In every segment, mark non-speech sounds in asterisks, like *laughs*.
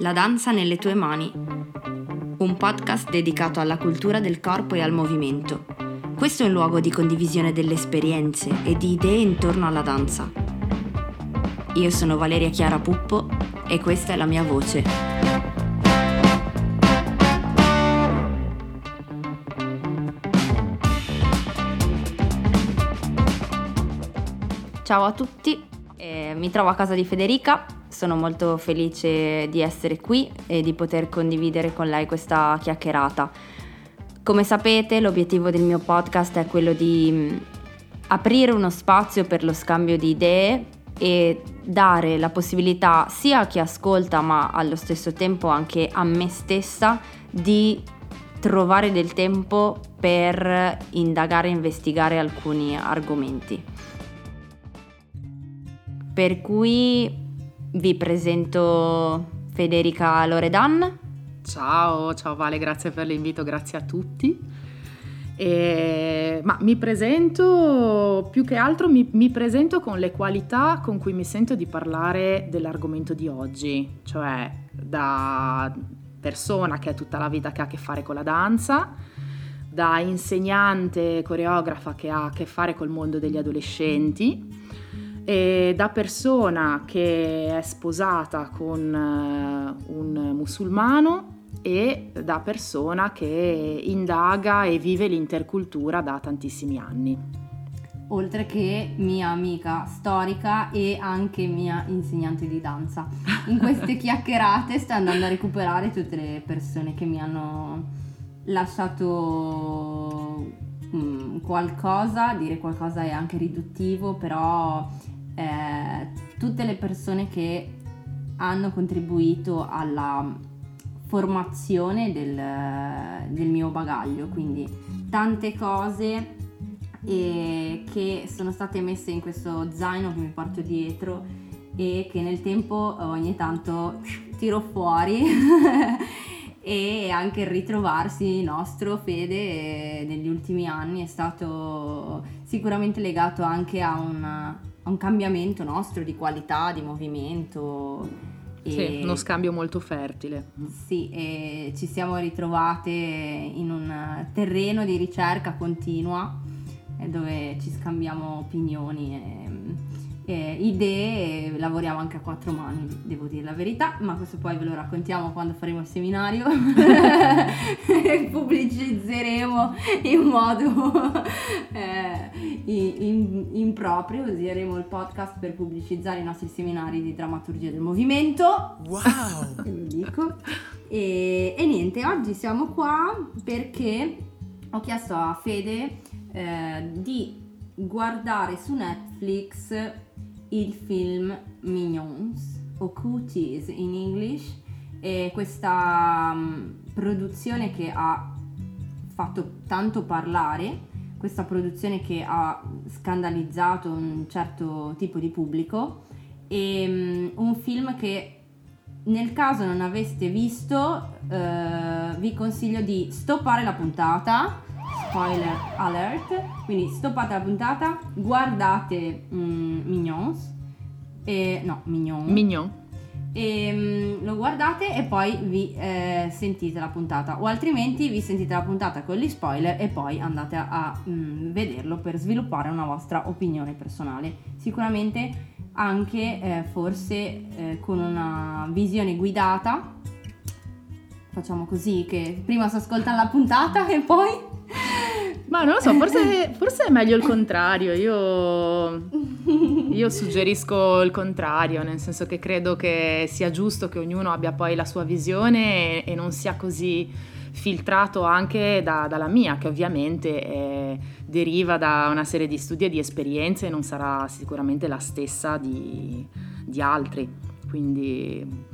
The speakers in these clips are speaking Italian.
La danza nelle tue mani. Un podcast dedicato alla cultura del corpo e al movimento. Questo è un luogo di condivisione delle esperienze e di idee intorno alla danza. Io sono Valeria Chiara Puppo e questa è la mia voce. Ciao a tutti, eh, mi trovo a casa di Federica, sono molto felice di essere qui e di poter condividere con lei questa chiacchierata. Come sapete l'obiettivo del mio podcast è quello di mh, aprire uno spazio per lo scambio di idee e dare la possibilità sia a chi ascolta ma allo stesso tempo anche a me stessa di trovare del tempo per indagare e investigare alcuni argomenti. Per cui vi presento Federica Loredan. Ciao, ciao Vale, grazie per l'invito, grazie a tutti. E, ma mi presento, più che altro mi, mi, presento con le qualità con cui mi sento di parlare dell'argomento di oggi, cioè da persona che ha tutta la vita che ha a che fare con la danza, da insegnante coreografa che ha a che fare col mondo degli adolescenti e da persona che è sposata con uh, un musulmano e da persona che indaga e vive l'intercultura da tantissimi anni. Oltre che mia amica storica e anche mia insegnante di danza. In queste *laughs* chiacchierate sto andando a recuperare tutte le persone che mi hanno lasciato mm, qualcosa, dire qualcosa è anche riduttivo, però eh, tutte le persone che hanno contribuito alla formazione del, del mio bagaglio, quindi tante cose e che sono state messe in questo zaino che mi porto dietro e che nel tempo ogni tanto tiro fuori *laughs* e anche il ritrovarsi nostro Fede negli ultimi anni è stato sicuramente legato anche a un, un cambiamento nostro di qualità, di movimento. E, sì, uno scambio molto fertile. Sì, e ci siamo ritrovate in un terreno di ricerca continua dove ci scambiamo opinioni. Eh, idee e lavoriamo anche a quattro mani, devo dire la verità, ma questo poi ve lo raccontiamo quando faremo il seminario e *laughs* *laughs* pubblicizzeremo in modo eh, in, improprio, useremo il podcast per pubblicizzare i nostri seminari di drammaturgia del movimento. Wow! *laughs* dico. E, e, niente, oggi siamo qua perché ho chiesto a Fede eh, di guardare su Netflix il film Minions o Cooties in English e questa um, produzione che ha fatto tanto parlare, questa produzione che ha scandalizzato un certo tipo di pubblico e um, un film che nel caso non aveste visto uh, vi consiglio di stoppare la puntata spoiler alert. Quindi stoppate la puntata, guardate mm, Mignons. E, no, Mignon. Mignon. E, mm, lo guardate e poi vi eh, sentite la puntata o altrimenti vi sentite la puntata con gli spoiler e poi andate a, a mm, vederlo per sviluppare una vostra opinione personale sicuramente anche eh, forse eh, con una visione guidata facciamo così che prima si ascolta la puntata e poi ma non lo so, forse, forse è meglio il contrario. Io, io, suggerisco il contrario, nel senso che credo che sia giusto che ognuno abbia poi la sua visione e, e non sia così filtrato anche da, dalla mia, che ovviamente è, deriva da una serie di studi e di esperienze e non sarà sicuramente la stessa di, di altri. Quindi,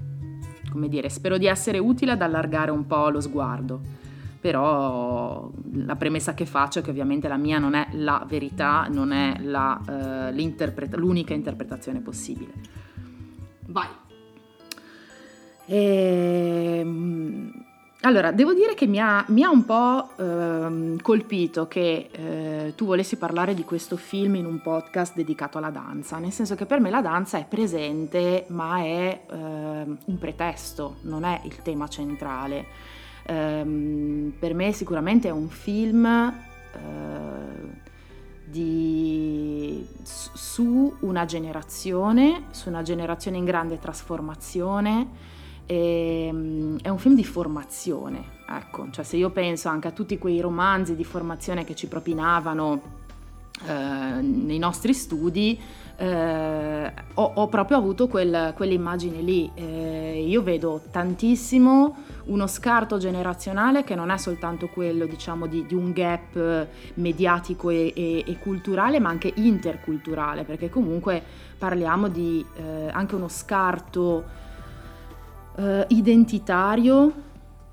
come dire, spero di essere utile ad allargare un po' lo sguardo però la premessa che faccio è che ovviamente la mia non è la verità, non è la, uh, l'unica interpretazione possibile. Vai. E, ehm, allora, devo dire che mi ha, mi ha un po' eh, colpito che eh, tu volessi parlare di questo film in un podcast dedicato alla danza, nel senso che per me la danza è presente, ma è eh, un pretesto, non è il tema centrale. Ehm, per me sicuramente è un film eh, di, su una generazione, su una generazione in grande trasformazione e, ehm, è un film di formazione, ecco, cioè se io penso anche a tutti quei romanzi di formazione che ci propinavano eh, nei nostri studi, eh, ho, ho, proprio avuto quel, quell'immagine lì. Eh, io vedo tantissimo uno scarto generazionale che non è soltanto quello, diciamo, di, di un gap mediatico e, e, e, culturale, ma anche interculturale, perché comunque parliamo di eh, anche uno scarto eh, identitario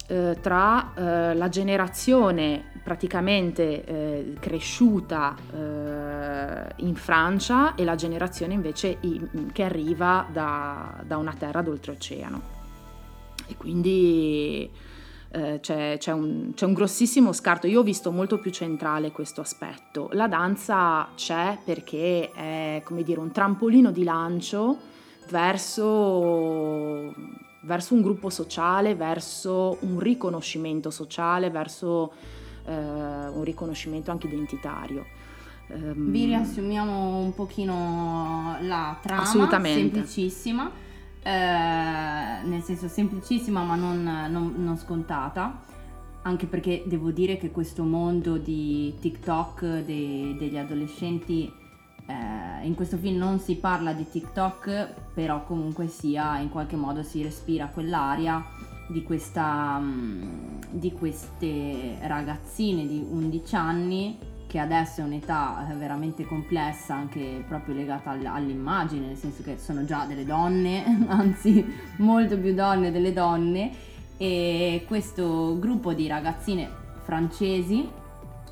eh, tra eh, la generazione praticamente eh, cresciuta eh, in Francia e la generazione invece in, che arriva da, da, una terra d'oltreoceano. E quindi eh, c'è, c'è, un, c'è un grossissimo scarto. Io ho visto molto più centrale questo aspetto. La danza c'è perché è come dire un trampolino di lancio verso verso un gruppo sociale, verso un riconoscimento sociale, verso eh, un riconoscimento anche identitario. Um, Vi riassumiamo un pochino la trama, Assolutamente. semplicissima, eh, nel senso semplicissima ma non, non, non scontata. Anche perché devo dire che questo mondo di TikTok dei, degli adolescenti eh, in questo film non si parla di TikTok, però comunque sia in qualche modo si respira quell'aria di, questa, mm, di queste ragazzine di 11 anni che adesso è un'età eh, veramente complessa anche proprio legata all'immagine, nel senso che sono già delle donne, *laughs* anzi molto più donne delle donne. E questo gruppo di ragazzine francesi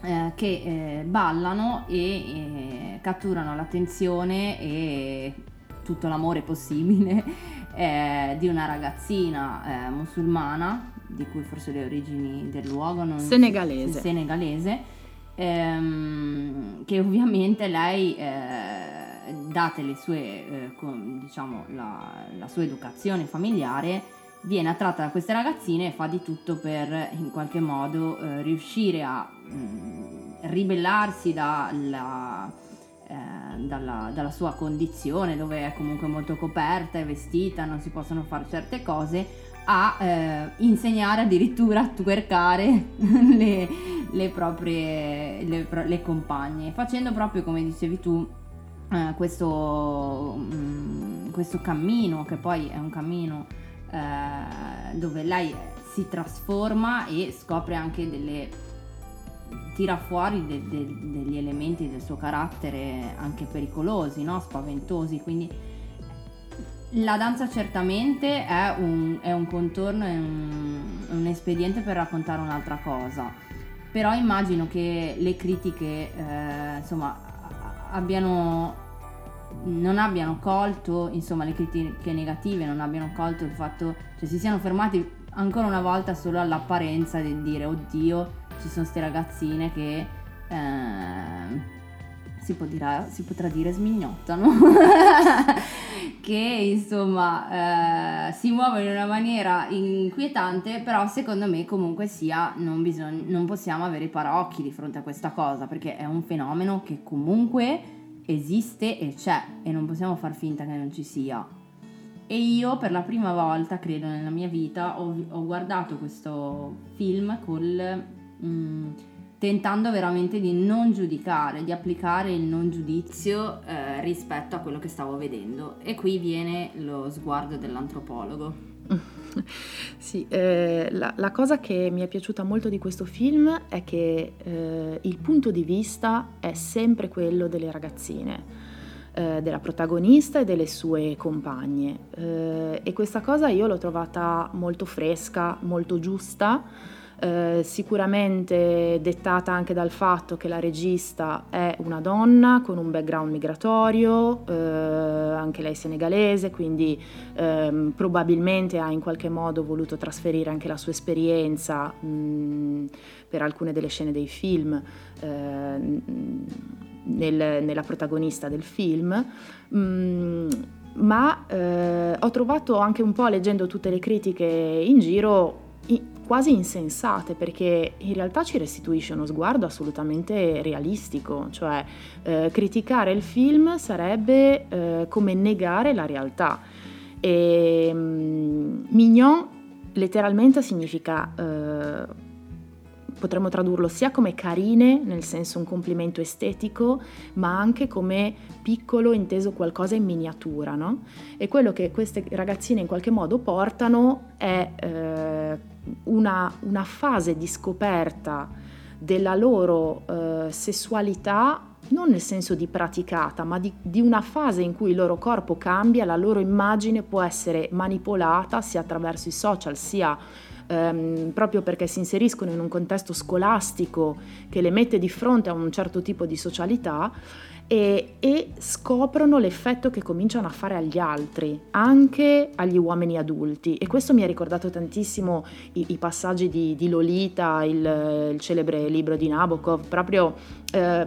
eh, che eh, ballano e eh, catturano l'attenzione e tutto l'amore possibile *laughs* eh, di una ragazzina eh, musulmana, di cui forse le origini del luogo non senegalese, senegalese ehm, che ovviamente lei date le sue, con, diciamo, la, la sua educazione familiare viene attratta da queste ragazzine e fa di tutto per in qualche modo eh, riuscire a mh, mm, ribellarsi dalla, eh, dalla, dalla, sua condizione dove è comunque molto coperta e vestita, non si possono fare certe cose, a eh, insegnare addirittura a twerkare *laughs* le, le proprie le, le compagne, facendo proprio come dicevi tu eh, questo, mh, mm, questo cammino che poi è un cammino eh, dove lei si trasforma e scopre anche delle tira fuori de, de, degli elementi del suo carattere anche pericolosi, no? spaventosi, quindi la danza certamente è un, è un contorno, è un, un, espediente per raccontare un'altra cosa, però immagino che le critiche eh, insomma abbiano non abbiano colto, insomma, le critiche negative, non abbiano colto il fatto, cioè si siano fermati ancora una volta solo all'apparenza di dire oddio, ci sono queste ragazzine che eh, si, dire, si, potrà dire smignottano, *laughs* che insomma eh, si muovono in una maniera inquietante, però secondo me comunque sia non, bisogna, non possiamo avere i paraocchi di fronte a questa cosa, perché è un fenomeno che comunque esiste e c'è e non possiamo far finta che non ci sia. E io per la prima volta, credo, nella mia vita ho, ho guardato questo film col, mm, tentando veramente di non giudicare, di applicare il non giudizio eh, rispetto a quello che stavo vedendo. E qui viene lo sguardo dell'antropologo. *laughs* Sì, eh, la, la, cosa che mi è piaciuta molto di questo film è che eh, il punto di vista è sempre quello delle ragazzine, eh, della protagonista e delle sue compagne. Eh, e questa cosa io l'ho trovata molto fresca, molto giusta. Eh, sicuramente dettata anche dal fatto che la regista è una donna con un background migratorio, eh, anche lei senegalese, quindi ehm, probabilmente ha in qualche modo voluto trasferire anche la sua esperienza mh, per alcune delle scene dei film. Eh, nel, nella protagonista del film, mh, ma eh, ho trovato anche un po' leggendo tutte le critiche in giro quasi insensate perché in realtà ci restituisce uno sguardo assolutamente realistico, cioè eh, criticare il film sarebbe eh, come negare la realtà. E, um, mignon letteralmente significa eh, potremmo tradurlo sia come carine, nel senso un complimento estetico, ma anche come piccolo, inteso qualcosa in miniatura, no? E quello che queste ragazzine in qualche modo portano è eh, una, una, fase di scoperta della loro eh, sessualità non nel senso di praticata, ma di, di, una fase in cui il loro corpo cambia, la loro immagine può essere manipolata sia attraverso i social sia ehm, proprio perché si inseriscono in un contesto scolastico che le mette di fronte a un certo tipo di socialità e, e, scoprono l'effetto che cominciano a fare agli altri, anche agli uomini adulti. E questo mi ha ricordato tantissimo i, i passaggi di, di Lolita, il, il, celebre libro di Nabokov, proprio eh,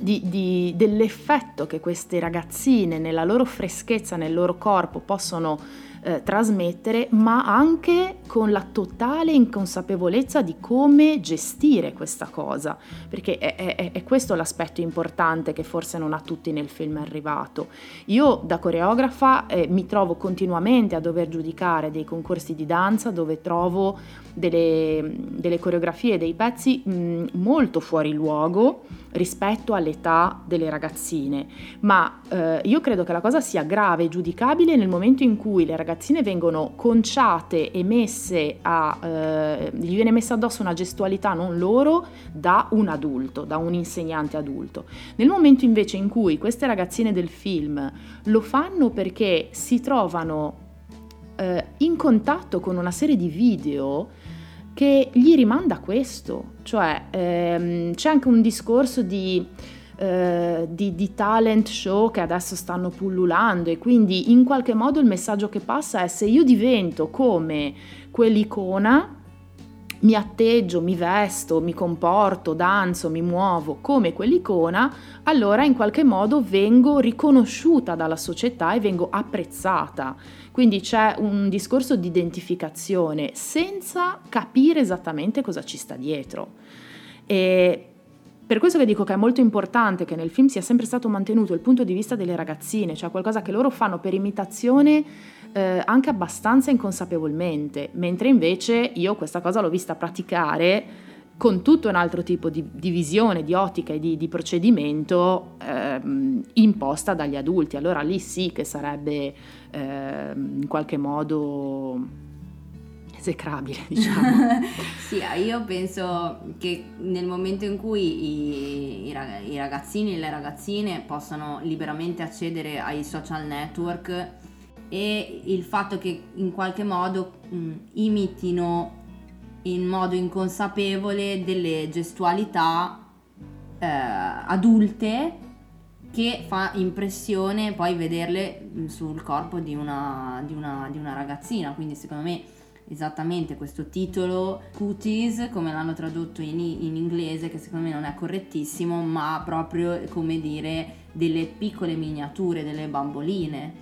di, di, dell'effetto che queste ragazzine nella loro freschezza, nel loro corpo possono eh, trasmettere, ma anche con la totale inconsapevolezza di come gestire questa cosa, perché è, è, è questo l'aspetto importante che forse non a tutti nel film è arrivato. Io da coreografa eh, mi trovo continuamente a dover giudicare dei concorsi di danza dove trovo delle, delle coreografie, dei pezzi mh, molto fuori luogo rispetto all'età delle ragazzine, ma eh, io credo che la cosa sia grave e giudicabile nel momento in cui le ragazzine vengono conciate e messe a, eh, gli viene messa addosso una gestualità non loro da un adulto, da un insegnante adulto. Nel momento invece in cui queste ragazzine del film lo fanno perché si trovano eh, in contatto con una serie di video che gli rimanda questo, cioè ehm, c'è anche un discorso di, eh, di, di, talent show che adesso stanno pullulando e quindi in qualche modo il messaggio che passa è se io divento come quell'icona, mi atteggio, mi vesto, mi comporto, danzo, mi muovo come quell'icona, allora in qualche modo vengo riconosciuta dalla società e vengo apprezzata. Quindi c'è un discorso di identificazione senza capire esattamente cosa ci sta dietro. E per questo che dico che è molto importante che nel film sia sempre stato mantenuto il punto di vista delle ragazzine, cioè qualcosa che loro fanno per imitazione eh, anche abbastanza inconsapevolmente, mentre invece io questa cosa l'ho vista praticare con tutto un altro tipo di, di visione, di ottica e di, di procedimento ehm, imposta dagli adulti. Allora lì sì che sarebbe ehm, in qualche modo esecrabile, *laughs* diciamo. sì, io penso che nel momento in cui i, i, ragazzini e le ragazzine possano liberamente accedere ai social network e il fatto che in qualche modo mh, imitino in modo inconsapevole delle gestualità eh, adulte che fa impressione poi vederle mm, sul corpo di una, di una, di una ragazzina. Quindi secondo me esattamente questo titolo Cuties come l'hanno tradotto in, in, inglese che secondo me non è correttissimo ma proprio come dire delle piccole miniature delle bamboline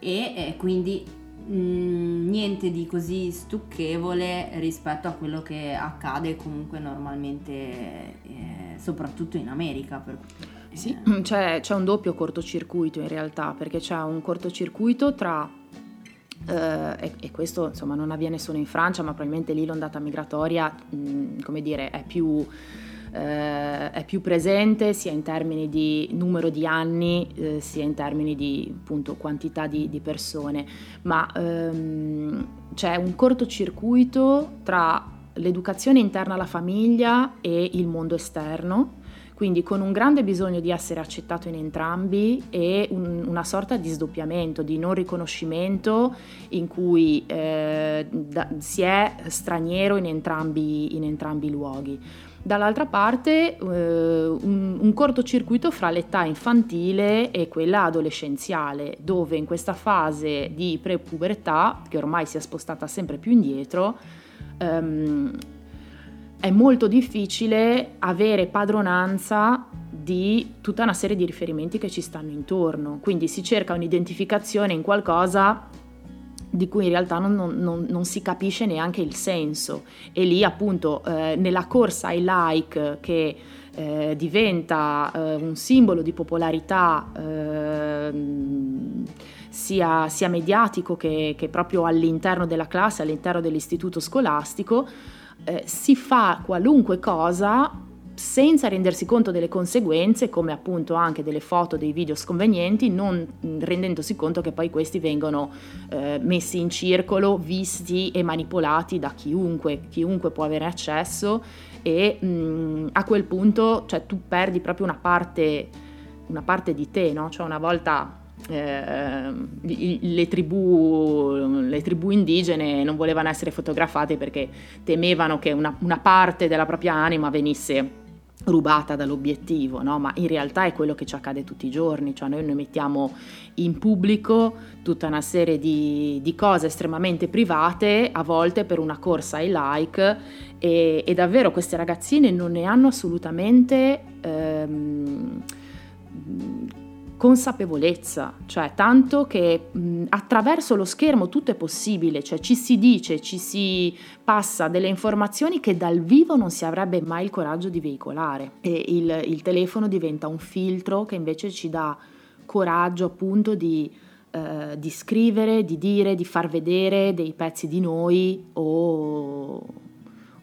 e eh, quindi Mm, niente di così stucchevole rispetto a quello che accade comunque normalmente, eh, soprattutto in America. Per, eh. Sì, c'è, c'è un doppio cortocircuito in realtà, perché c'è un cortocircuito tra Uh, e, e, questo insomma non avviene solo in Francia, ma probabilmente lì l'ondata migratoria, mh, mm, come dire, è più eh, è più presente sia in termini di numero di anni eh, sia in termini di appunto, quantità di, di persone, ma ehm, c'è un cortocircuito tra l'educazione interna alla famiglia e il mondo esterno. Quindi con un grande bisogno di essere accettato in entrambi e un, una sorta di sdoppiamento, di non riconoscimento in cui eh, da, si è straniero in entrambi, in entrambi i luoghi dall'altra parte eh, un, un, cortocircuito fra l'età infantile e quella adolescenziale, dove in questa fase di prepubertà, che ormai si è spostata sempre più indietro, ehm, è molto difficile avere padronanza di tutta una serie di riferimenti che ci stanno intorno, quindi si cerca un'identificazione in qualcosa di cui in realtà non, non, non, si capisce neanche il senso. E lì appunto eh, nella corsa ai like che eh, diventa eh, un simbolo di popolarità ehm, sia, sia, mediatico che, che, proprio all'interno della classe, all'interno dell'istituto scolastico, eh, si fa qualunque cosa senza rendersi conto delle conseguenze, come appunto anche delle foto, dei video sconvenienti, non rendendosi conto che poi questi vengono eh, messi in circolo, visti e manipolati da chiunque, chiunque può avere accesso e mh, a quel punto cioè, tu perdi proprio una parte, una parte di te, no? Cioè una volta eh, le, tribù, le, tribù, indigene non volevano essere fotografate perché temevano che una, una parte della propria anima venisse rubata dall'obiettivo, no? ma in realtà è quello che ci accade tutti i giorni, cioè noi, noi mettiamo in pubblico tutta una serie di, di, cose estremamente private, a volte per una corsa ai like e, e davvero queste ragazzine non ne hanno assolutamente... Ehm, consapevolezza, cioè tanto che mh, attraverso lo schermo tutto è possibile, cioè ci si dice, ci si passa delle informazioni che dal vivo non si avrebbe mai il coraggio di veicolare. E il, il telefono diventa un filtro che invece ci dà coraggio appunto di, eh, di scrivere, di dire, di far vedere dei pezzi di noi o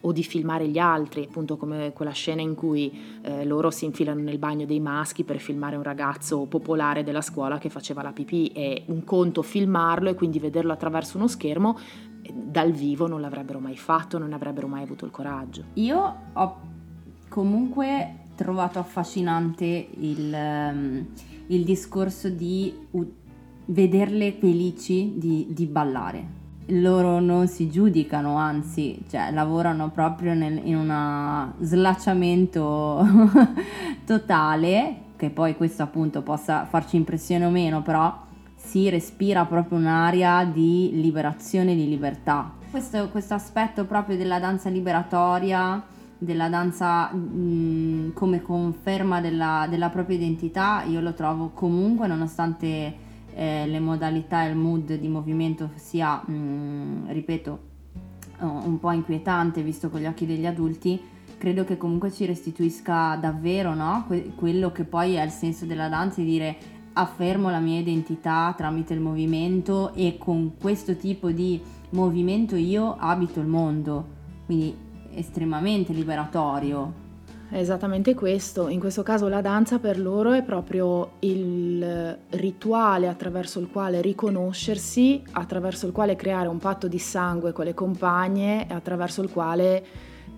o di filmare gli altri, appunto come quella scena in cui eh, loro si infilano nel bagno dei maschi per filmare un ragazzo popolare della scuola che faceva la pipì. È un conto filmarlo e quindi vederlo attraverso uno schermo, eh, dal vivo non l'avrebbero mai fatto, non avrebbero mai avuto il coraggio. Io ho comunque trovato affascinante il, um, il discorso di uh, vederle felici di, di ballare loro non si giudicano, anzi, cioè, lavorano proprio nel, in un slacciamento *laughs* totale, che poi questo appunto possa farci impressione o meno, però si respira proprio un'aria di liberazione, di libertà. Questo, questo aspetto proprio della danza liberatoria, della danza mh, come conferma della, della propria identità, io lo trovo comunque, nonostante eh, le modalità e il mood di movimento sia, mh, mm, ripeto, un po' inquietante visto con gli occhi degli adulti, credo che comunque ci restituisca davvero no? que- quello che poi è il senso della danza, di dire affermo la mia identità tramite il movimento e con questo tipo di movimento io abito il mondo, quindi estremamente liberatorio. È esattamente questo, in questo caso la danza per loro è proprio il rituale attraverso il quale riconoscersi, attraverso il quale creare un patto di sangue con le compagne e attraverso il quale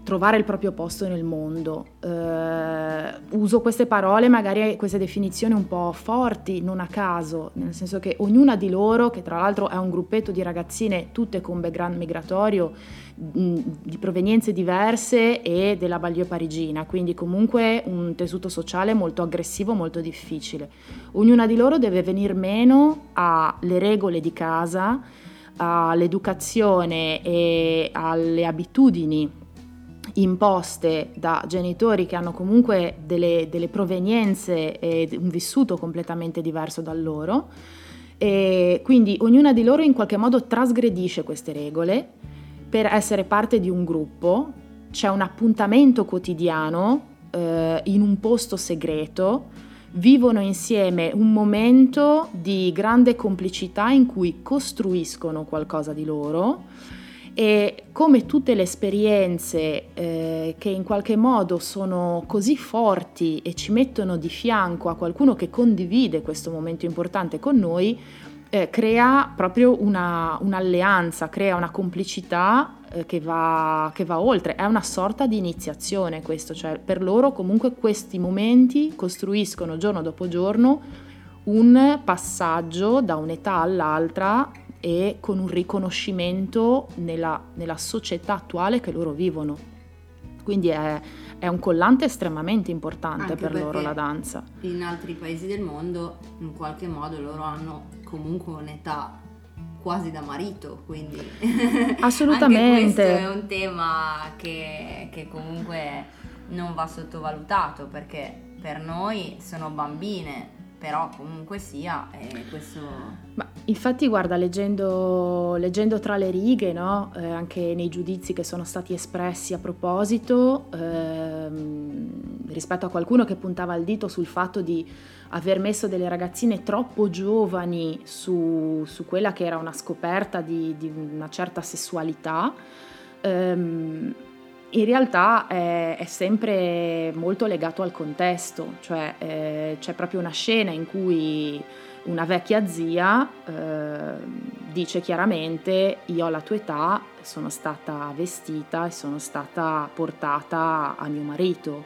trovare il proprio posto nel mondo. Eh, uso queste parole, magari queste definizioni un po' forti, non a caso, nel senso che ognuna di loro, che tra l'altro è un gruppetto di ragazzine tutte con background migratorio, di provenienze diverse e della banlieue parigina, quindi comunque un tessuto sociale molto aggressivo, molto difficile. Ognuna di loro deve venir meno alle regole di casa, all'educazione e alle abitudini imposte da genitori che hanno comunque delle, delle provenienze e un vissuto completamente diverso da loro. E quindi ognuna di loro in qualche modo trasgredisce queste regole. Per essere parte di un gruppo, c'è un appuntamento quotidiano eh, in un posto segreto, vivono insieme un momento di grande complicità in cui costruiscono qualcosa di loro e come tutte le esperienze eh, che in qualche modo sono così forti e ci mettono di fianco a qualcuno che condivide questo momento importante con noi, eh, crea proprio una, un'alleanza, crea una complicità eh, che, va, che, va, oltre, è una sorta di iniziazione questo, cioè per loro comunque questi momenti costruiscono giorno dopo giorno un passaggio da un'età all'altra e con un riconoscimento nella, nella società attuale che loro vivono. Quindi è, è un collante estremamente importante Anche per loro la danza. In altri paesi del mondo in qualche modo loro hanno comunque un'età quasi da marito, quindi *laughs* assolutamente questo è un tema che, che comunque non va sottovalutato perché per noi sono bambine però comunque sia eh, questo... Ma infatti guarda, leggendo, leggendo tra le righe, no? eh, anche nei giudizi che sono stati espressi a proposito, ehm, rispetto a qualcuno che puntava il dito sul fatto di aver messo delle ragazzine troppo giovani su, su quella che era una scoperta di, di una certa sessualità, ehm, in realtà è, è, sempre molto legato al contesto, cioè eh, c'è proprio una scena in cui una vecchia zia eh, dice chiaramente io alla tua età sono stata vestita e sono stata portata a mio marito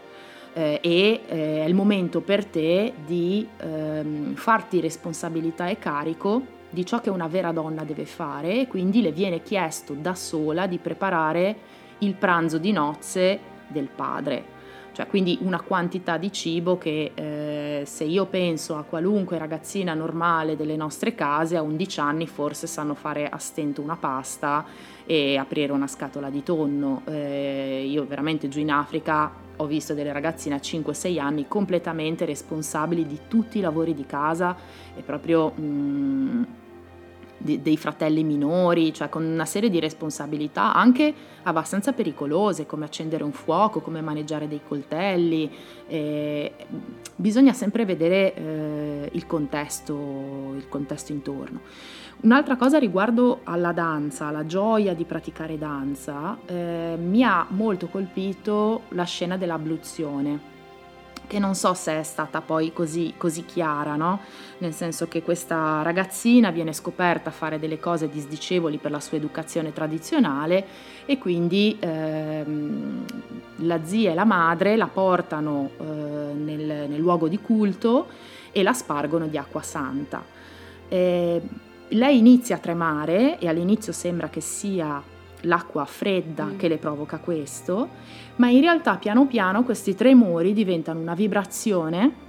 eh, e eh, è il momento per te di ehm, farti responsabilità e carico di ciò che una vera donna deve fare e quindi le viene chiesto da sola di preparare il pranzo di nozze del padre. Cioè, quindi una quantità di cibo che eh, se io penso a qualunque ragazzina normale delle nostre case a 11 anni forse sanno fare a stento una pasta e aprire una scatola di tonno. Eh, io veramente giù in Africa ho visto delle ragazzine a 5-6 anni completamente responsabili di tutti i lavori di casa e proprio... Mm, de- dei fratelli minori, cioè con una serie di responsabilità anche abbastanza pericolose, come accendere un fuoco, come maneggiare dei coltelli. Eh, bisogna sempre vedere eh, il, contesto, il contesto intorno. Un'altra cosa riguardo alla danza, la gioia di praticare danza, eh, mi ha molto colpito la scena dell'abluzione che non so se è stata poi così, così chiara, no? nel senso che questa ragazzina viene scoperta a fare delle cose disdicevoli per la sua educazione tradizionale e quindi ehm, la zia e la madre la portano eh, nel, nel, luogo di culto e la spargono di acqua santa. Eh, lei inizia a tremare e all'inizio sembra che sia l'acqua fredda mm. che le provoca questo, ma in realtà piano piano questi tremori diventano una vibrazione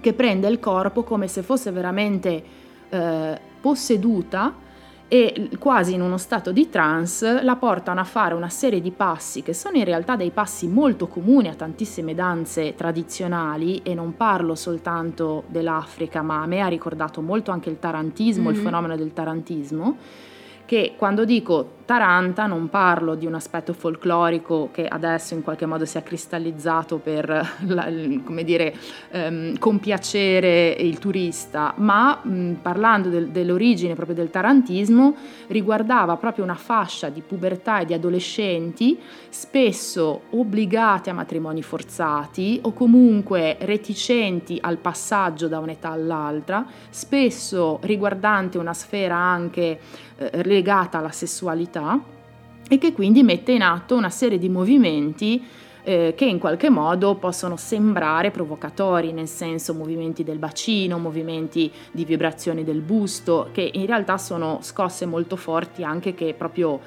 che prende il corpo come se fosse veramente eh, posseduta e quasi in uno stato di trance la portano a fare una serie di passi che sono in realtà dei passi molto comuni a tantissime danze tradizionali e non parlo soltanto dell'Africa ma a me ha ricordato molto anche il tarantismo, mm-hmm. il fenomeno del tarantismo che quando dico Taranta non parlo di un aspetto folclorico che adesso in qualche modo si è cristallizzato per *laughs* come dire, ehm, compiacere il turista, ma mh, parlando del, dell'origine proprio del tarantismo riguardava proprio una fascia di pubertà e di adolescenti spesso obbligati a matrimoni forzati o comunque reticenti al passaggio da un'età all'altra, spesso riguardante una sfera anche eh, legata alla sessualità e che quindi mette in atto una serie di movimenti eh, che in qualche modo possono sembrare provocatori, nel senso movimenti del bacino, movimenti di vibrazioni del busto, che in realtà sono scosse molto forti anche che proprio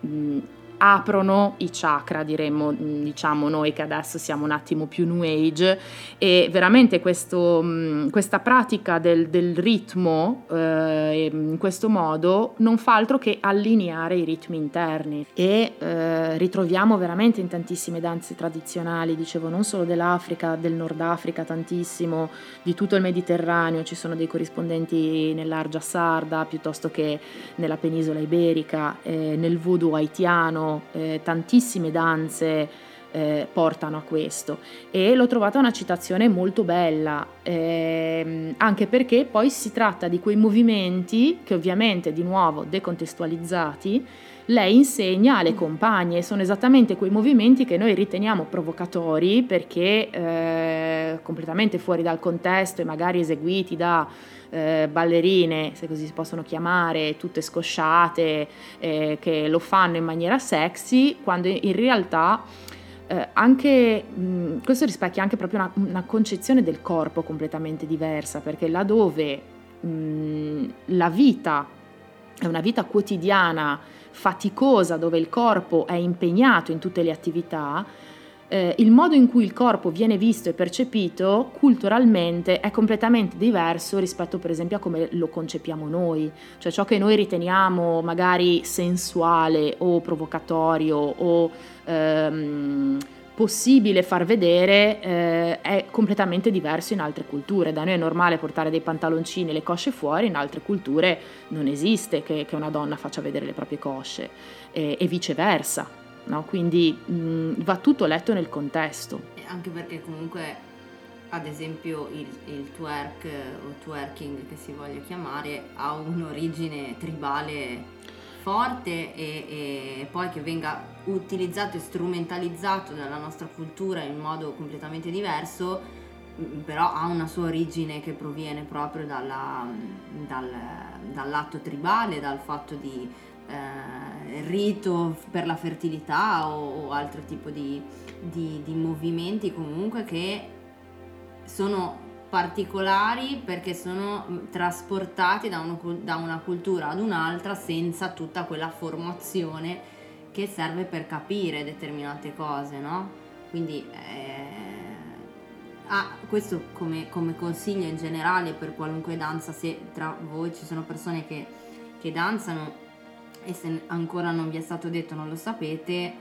mh, aprono i chakra, diremmo, diciamo noi che adesso siamo un attimo più new age e veramente questo, questa pratica del, del ritmo eh, in questo modo non fa altro che allineare i ritmi interni. E eh, ritroviamo veramente in tantissime danze tradizionali, dicevo non solo dell'Africa, del Nord Africa tantissimo, di tutto il Mediterraneo, ci sono dei corrispondenti nell'Argia Sarda piuttosto che nella penisola iberica, eh, nel voodoo haitiano, eh, tantissime danze eh, portano a questo. E l'ho trovata una citazione molto bella ehm, anche perché poi si tratta di quei movimenti che ovviamente di nuovo decontestualizzati lei insegna alle compagne, sono esattamente quei movimenti che noi riteniamo provocatori perché eh, completamente fuori dal contesto e magari eseguiti da eh, ballerine, se così si possono chiamare, tutte scosciate, eh, che lo fanno in maniera sexy, quando in realtà eh, anche, mh, questo rispecchia anche proprio una, una, concezione del corpo completamente diversa, perché laddove mh, la vita è una vita quotidiana, faticosa, dove il corpo è impegnato in tutte le attività, eh, il modo in cui il corpo viene visto e percepito culturalmente è completamente diverso rispetto per esempio a come lo concepiamo noi, cioè ciò che noi riteniamo magari sensuale o provocatorio o ehm, possibile far vedere eh, è completamente diverso in altre culture. Da noi è normale portare dei pantaloncini e le cosce fuori, in altre culture non esiste che, che una donna faccia vedere le proprie cosce e, e viceversa no? quindi mh, va tutto letto nel contesto. Anche perché comunque ad esempio il, il, twerk o twerking che si voglia chiamare ha un'origine tribale forte e, e, poi che venga utilizzato e strumentalizzato dalla nostra cultura in modo completamente diverso però ha una sua origine che proviene proprio dalla, dal, dall'atto tribale, dal fatto di eh, rito per la fertilità o, o altro tipo di, di, di movimenti comunque che sono particolari perché sono trasportati da, uno, da, una cultura ad un'altra senza tutta quella formazione che serve per capire determinate cose, no? Quindi eh, ah, questo come, come, consiglio in generale per qualunque danza, se tra voi ci sono persone che, che danzano e se ancora non vi è stato detto non lo sapete,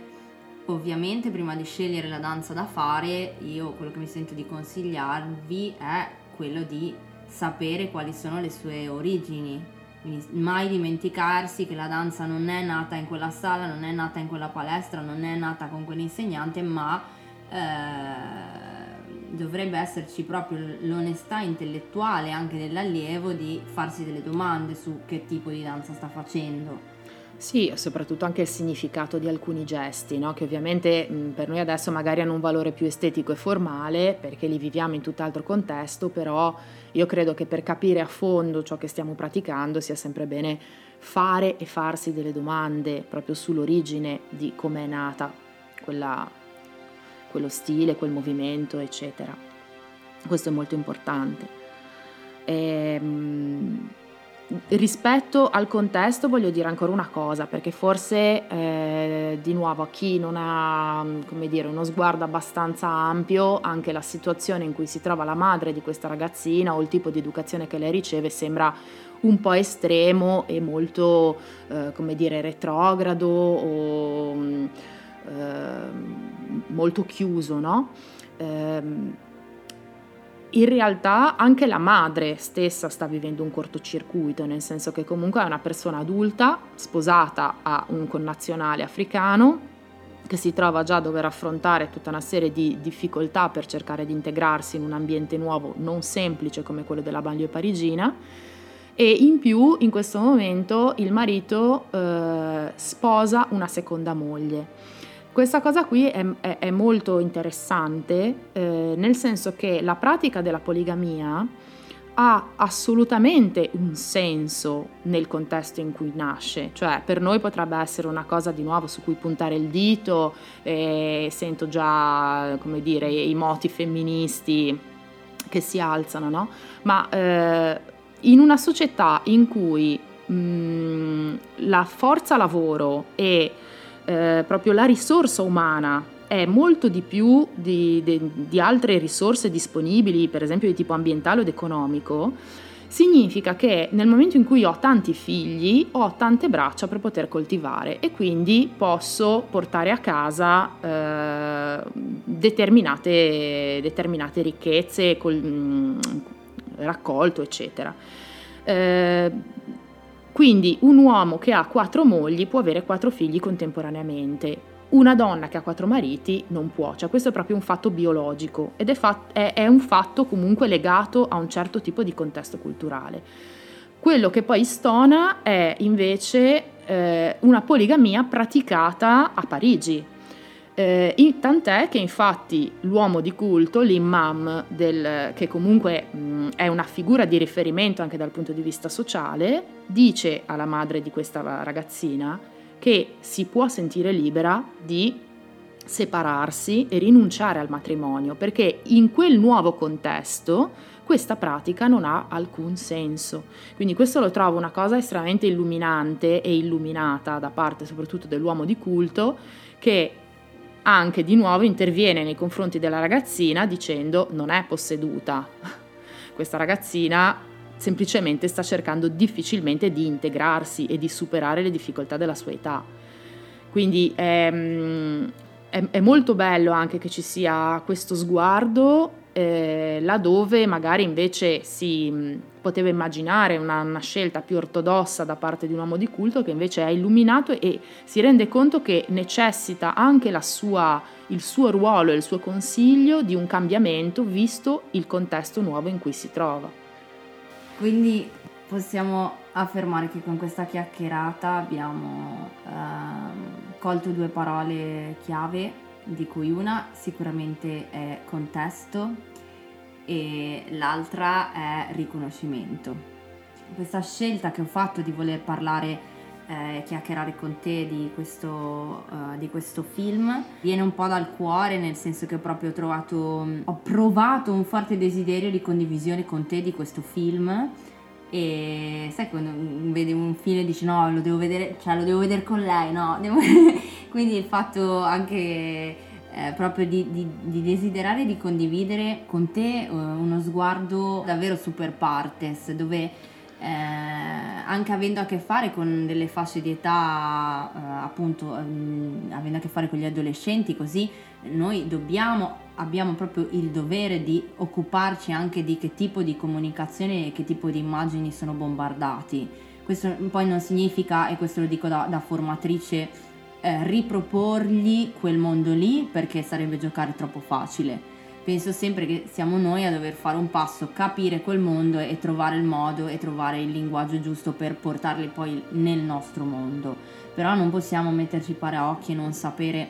ovviamente prima di scegliere la danza da fare, io quello che mi sento di consigliarvi è quello di sapere quali sono le sue origini. Quindi mai dimenticarsi che la danza non è nata in quella sala, non è nata in quella palestra, non è nata con quell'insegnante, ma eh, dovrebbe esserci proprio l'onestà intellettuale anche dell'allievo di farsi delle domande su che tipo di danza sta facendo sì, soprattutto anche il significato di alcuni gesti, no? che ovviamente mh, per noi adesso magari hanno un valore più estetico e formale perché li viviamo in tutt'altro contesto, però io credo che per capire a fondo ciò che stiamo praticando sia sempre bene fare e farsi delle domande proprio sull'origine di come è nata quella, quello stile, quel movimento, eccetera. Questo è molto importante. E, ehm, mh, rispetto al contesto voglio dire ancora una cosa, perché forse eh, di nuovo a chi non ha dire, uno sguardo abbastanza ampio, anche la situazione in cui si trova la madre di questa ragazzina o il tipo di educazione che lei riceve sembra un po' estremo e molto, eh, come dire, retrogrado o eh, molto chiuso, no? In realtà anche la madre stessa sta vivendo un cortocircuito, nel senso che comunque è una persona adulta, sposata a un connazionale africano, che si trova già a dover affrontare tutta una serie di difficoltà per cercare di integrarsi in un ambiente nuovo non semplice come quello della banlieue parigina e in più in questo momento il marito eh, sposa una seconda moglie. Questa cosa qui è, è, è molto interessante, eh, nel senso che la pratica della poligamia ha assolutamente un senso nel contesto in cui nasce, cioè per noi potrebbe essere una cosa di nuovo su cui puntare il dito, eh, sento già come dire i moti femministi che si alzano, no? Ma eh, in una società in cui mh, mm, la forza lavoro e eh, proprio la risorsa umana è molto di più di, di, di, altre risorse disponibili, per esempio di tipo ambientale ed economico, significa che nel momento in cui ho tanti figli ho tante braccia per poter coltivare e quindi posso portare a casa eh, determinate, determinate, ricchezze, col, mh, mm, raccolto, eccetera. Eh, quindi un uomo che ha quattro mogli può avere quattro figli contemporaneamente. Una donna che ha quattro mariti non può, cioè questo è proprio un fatto biologico ed è, fat- è, è un fatto comunque legato a un certo tipo di contesto culturale. Quello che poi stona è invece eh, una poligamia praticata a Parigi. Eh, tant'è che infatti l'uomo di culto, l'imam, del, che comunque mh, è una figura di riferimento anche dal punto di vista sociale, dice alla madre di questa ragazzina che si può sentire libera di separarsi e rinunciare al matrimonio, perché in quel nuovo contesto questa pratica non ha alcun senso. Quindi questo lo trovo una cosa estremamente illuminante e illuminata da parte soprattutto dell'uomo di culto che anche di nuovo interviene nei confronti della ragazzina dicendo non è posseduta. *laughs* Questa ragazzina semplicemente sta cercando difficilmente di integrarsi e di superare le difficoltà della sua età. Quindi ehm, è, è molto bello anche che ci sia questo sguardo eh, laddove magari invece si poteva immaginare una, una, scelta più ortodossa da parte di un uomo di culto che invece è illuminato e si rende conto che necessita anche sua, il suo ruolo e il suo consiglio di un cambiamento visto il contesto nuovo in cui si trova. Quindi possiamo affermare che con questa chiacchierata abbiamo ehm, colto due parole chiave di cui una sicuramente è contesto e l'altra è riconoscimento. Questa scelta che ho fatto di voler parlare eh, chiacchierare con te di questo, uh, di questo, film viene un po' dal cuore nel senso che ho proprio trovato ho provato un forte desiderio di condivisione con te di questo film e sai quando vedi un film e dici no lo devo vedere cioè lo devo vedere con lei no? *laughs* *laughs* Quindi il fatto anche eh, proprio di, di, di, desiderare di condividere con te eh, uno sguardo davvero super partes, dove eh, anche avendo a che fare con delle fasce di età, eh, appunto ehm, avendo a che fare con gli adolescenti, così noi dobbiamo, abbiamo proprio il dovere di occuparci anche di che tipo di comunicazione e che tipo di immagini sono bombardati. Questo poi non significa, e questo lo dico da, da formatrice, eh, riproporgli quel mondo lì perché sarebbe giocare troppo facile. Penso sempre che siamo noi a dover fare un passo, capire quel mondo e trovare il modo e trovare il linguaggio giusto per portarli poi nel nostro mondo. Però non possiamo metterci paraocchi e non sapere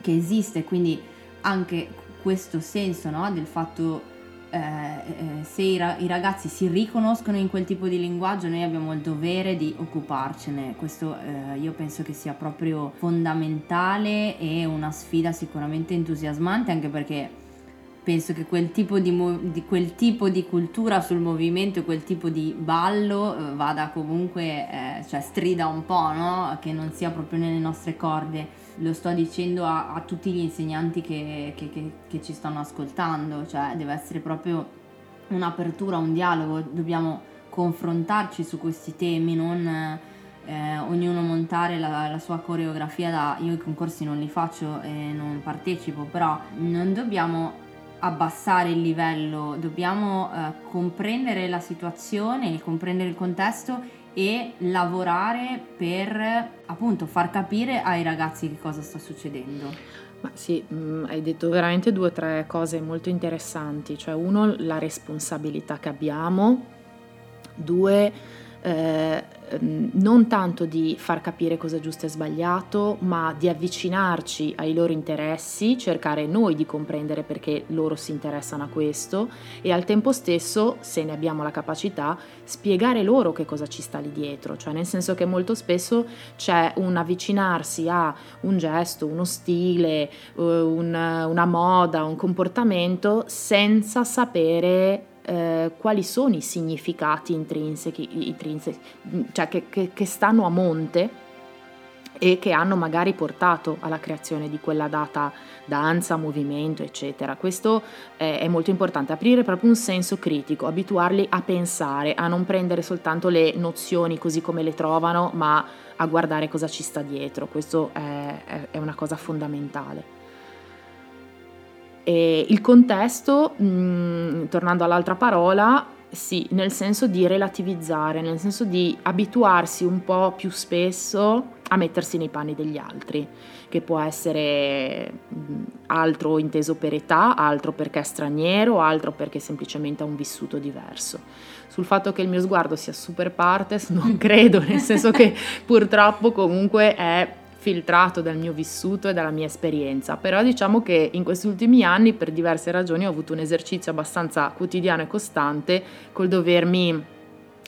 che esiste, quindi anche questo senso no, del fatto eh, eh, se i, i, ragazzi si riconoscono in quel tipo di linguaggio noi abbiamo il dovere di occuparcene questo eh, io penso che sia proprio fondamentale e una sfida sicuramente entusiasmante anche perché penso che quel tipo di, di, quel tipo di cultura sul movimento quel tipo di ballo eh, vada comunque, eh, cioè strida un po', no? Che non sia proprio nelle nostre corde. Lo sto dicendo a, a tutti gli insegnanti che, che, che, che, ci stanno ascoltando, cioè deve essere proprio un'apertura, un dialogo, dobbiamo confrontarci su questi temi, non... Eh, ognuno montare la, la, sua coreografia da io i concorsi non li faccio e non partecipo però non dobbiamo abbassare il livello, dobbiamo eh, comprendere la situazione, comprendere il contesto e lavorare per appunto far capire ai ragazzi che cosa sta succedendo. Ma sì, mm, hai detto veramente due o tre cose molto interessanti, cioè uno la responsabilità che abbiamo, due eh, non tanto di far capire cosa è giusto e sbagliato, ma di avvicinarci ai loro interessi, cercare noi di comprendere perché loro si interessano a questo e al tempo stesso, se ne abbiamo la capacità, spiegare loro che cosa ci sta lì dietro, cioè nel senso che molto spesso c'è un avvicinarsi a un gesto, uno stile, eh, un, una moda, un comportamento senza sapere eh, quali sono i significati intrinseci, intrinseci cioè che, che, che stanno a monte e che hanno magari portato alla creazione di quella data danza, movimento, eccetera. Questo è molto importante, aprire proprio un senso critico, abituarli a pensare, a non prendere soltanto le nozioni così come le trovano, ma a guardare cosa ci sta dietro. Questo è, è una cosa fondamentale. E il contesto, mh, mm, tornando all'altra parola, Sì, nel senso di relativizzare, nel senso di abituarsi un po' più spesso a mettersi nei panni degli altri, che può essere altro inteso per età, altro perché è straniero, altro perché semplicemente ha un vissuto diverso. Sul fatto che il mio sguardo sia super partes non credo, nel senso che *laughs* purtroppo comunque è filtrato dal mio vissuto e dalla mia esperienza, però diciamo che in questi ultimi anni per diverse ragioni ho avuto un esercizio abbastanza quotidiano e costante col dovermi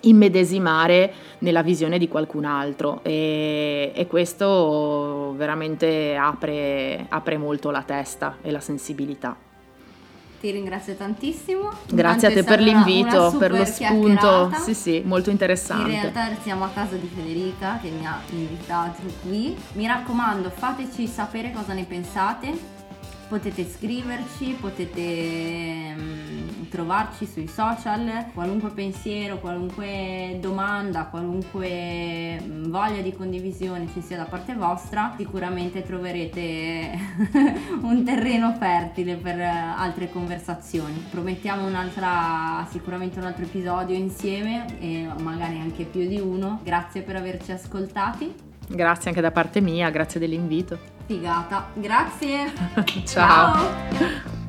immedesimare nella visione di qualcun altro e, e questo veramente apre, apre molto la testa e la sensibilità. Ti ringrazio tantissimo. Grazie Anche a te per l'invito, per lo spunto. Sì, sì, molto interessante. In realtà siamo a casa di Federica che mi ha invitato qui. Mi raccomando, fateci sapere cosa ne pensate potete scriverci, potete um, trovarci sui social, qualunque pensiero, qualunque domanda, qualunque um, voglia di condivisione ci sia da parte vostra, sicuramente troverete *laughs* un terreno fertile per altre conversazioni. Promettiamo un'altra, sicuramente un altro episodio insieme e magari anche più di uno. Grazie per averci ascoltati. Grazie anche da parte mia, grazie dell'invito. Figata, grazie. *laughs* Ciao. Ciao.